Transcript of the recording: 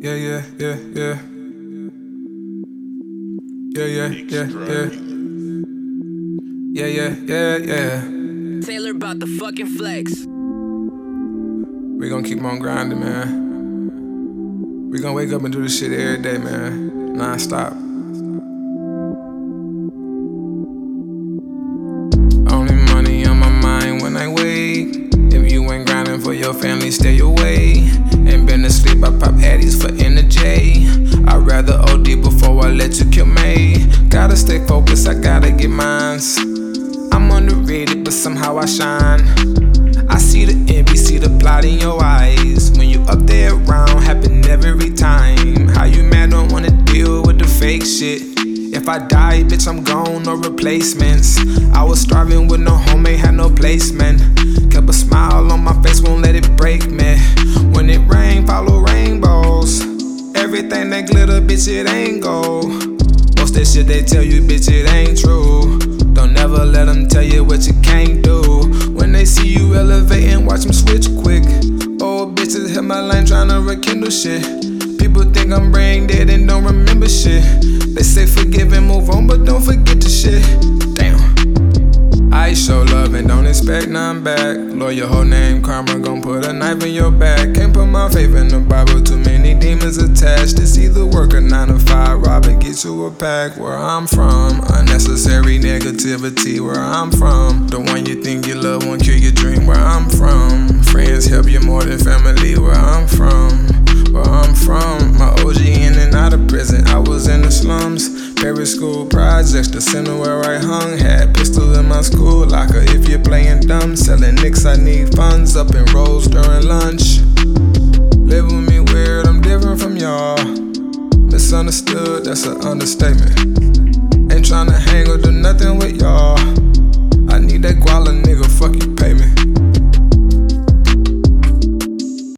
Yeah, yeah, yeah, yeah. Yeah, yeah, yeah, yeah. Yeah, yeah, yeah, yeah. Taylor about the fucking flex. We gonna keep on grinding, man. We gonna wake up and do this shit every day, man. Non-stop. Only money on my mind when I wake. If you ain't grinding for your family, stay away. Ain't been asleep, I pop addies for energy. I'd rather OD before I let you kill me. Gotta stay focused, I gotta get mines. I'm underrated, but somehow I shine. I see the envy, see the plot in your eyes. When you up there around, happen every time. How you mad, don't wanna deal with the fake shit. If I die, bitch, I'm gone, no replacements. I was starving with no home, ain't had no placement. That bitch, it ain't gold. Most that shit they tell you, bitch, it ain't true. Don't never let them tell you what you can't do. When they see you elevating, watch them switch quick. Old bitches hit my line tryna rekindle shit. People think I'm brain dead and don't remember shit. They say forgive and move on, but don't forget the shit. Damn. I show expect none back. Lord, your whole name, karma, gon' put a knife in your back. Can't put my faith in the Bible, too many demons attached. It's either work or nine to five, rob and get you a pack. Where I'm from, unnecessary negativity. Where I'm from, the one you think you love won't kill your dream. Where I'm from, friends help you more than family. Where I'm from, where I'm from, my OG in and out of prison. I was in the slums. Favorite school projects, the center where I hung. Had pistol in my school dumb, selling nicks, I need funds. Up in rolls during lunch. Live with me weird, I'm different from y'all. Misunderstood, that's an understatement. Ain't hang or do nothing with y'all.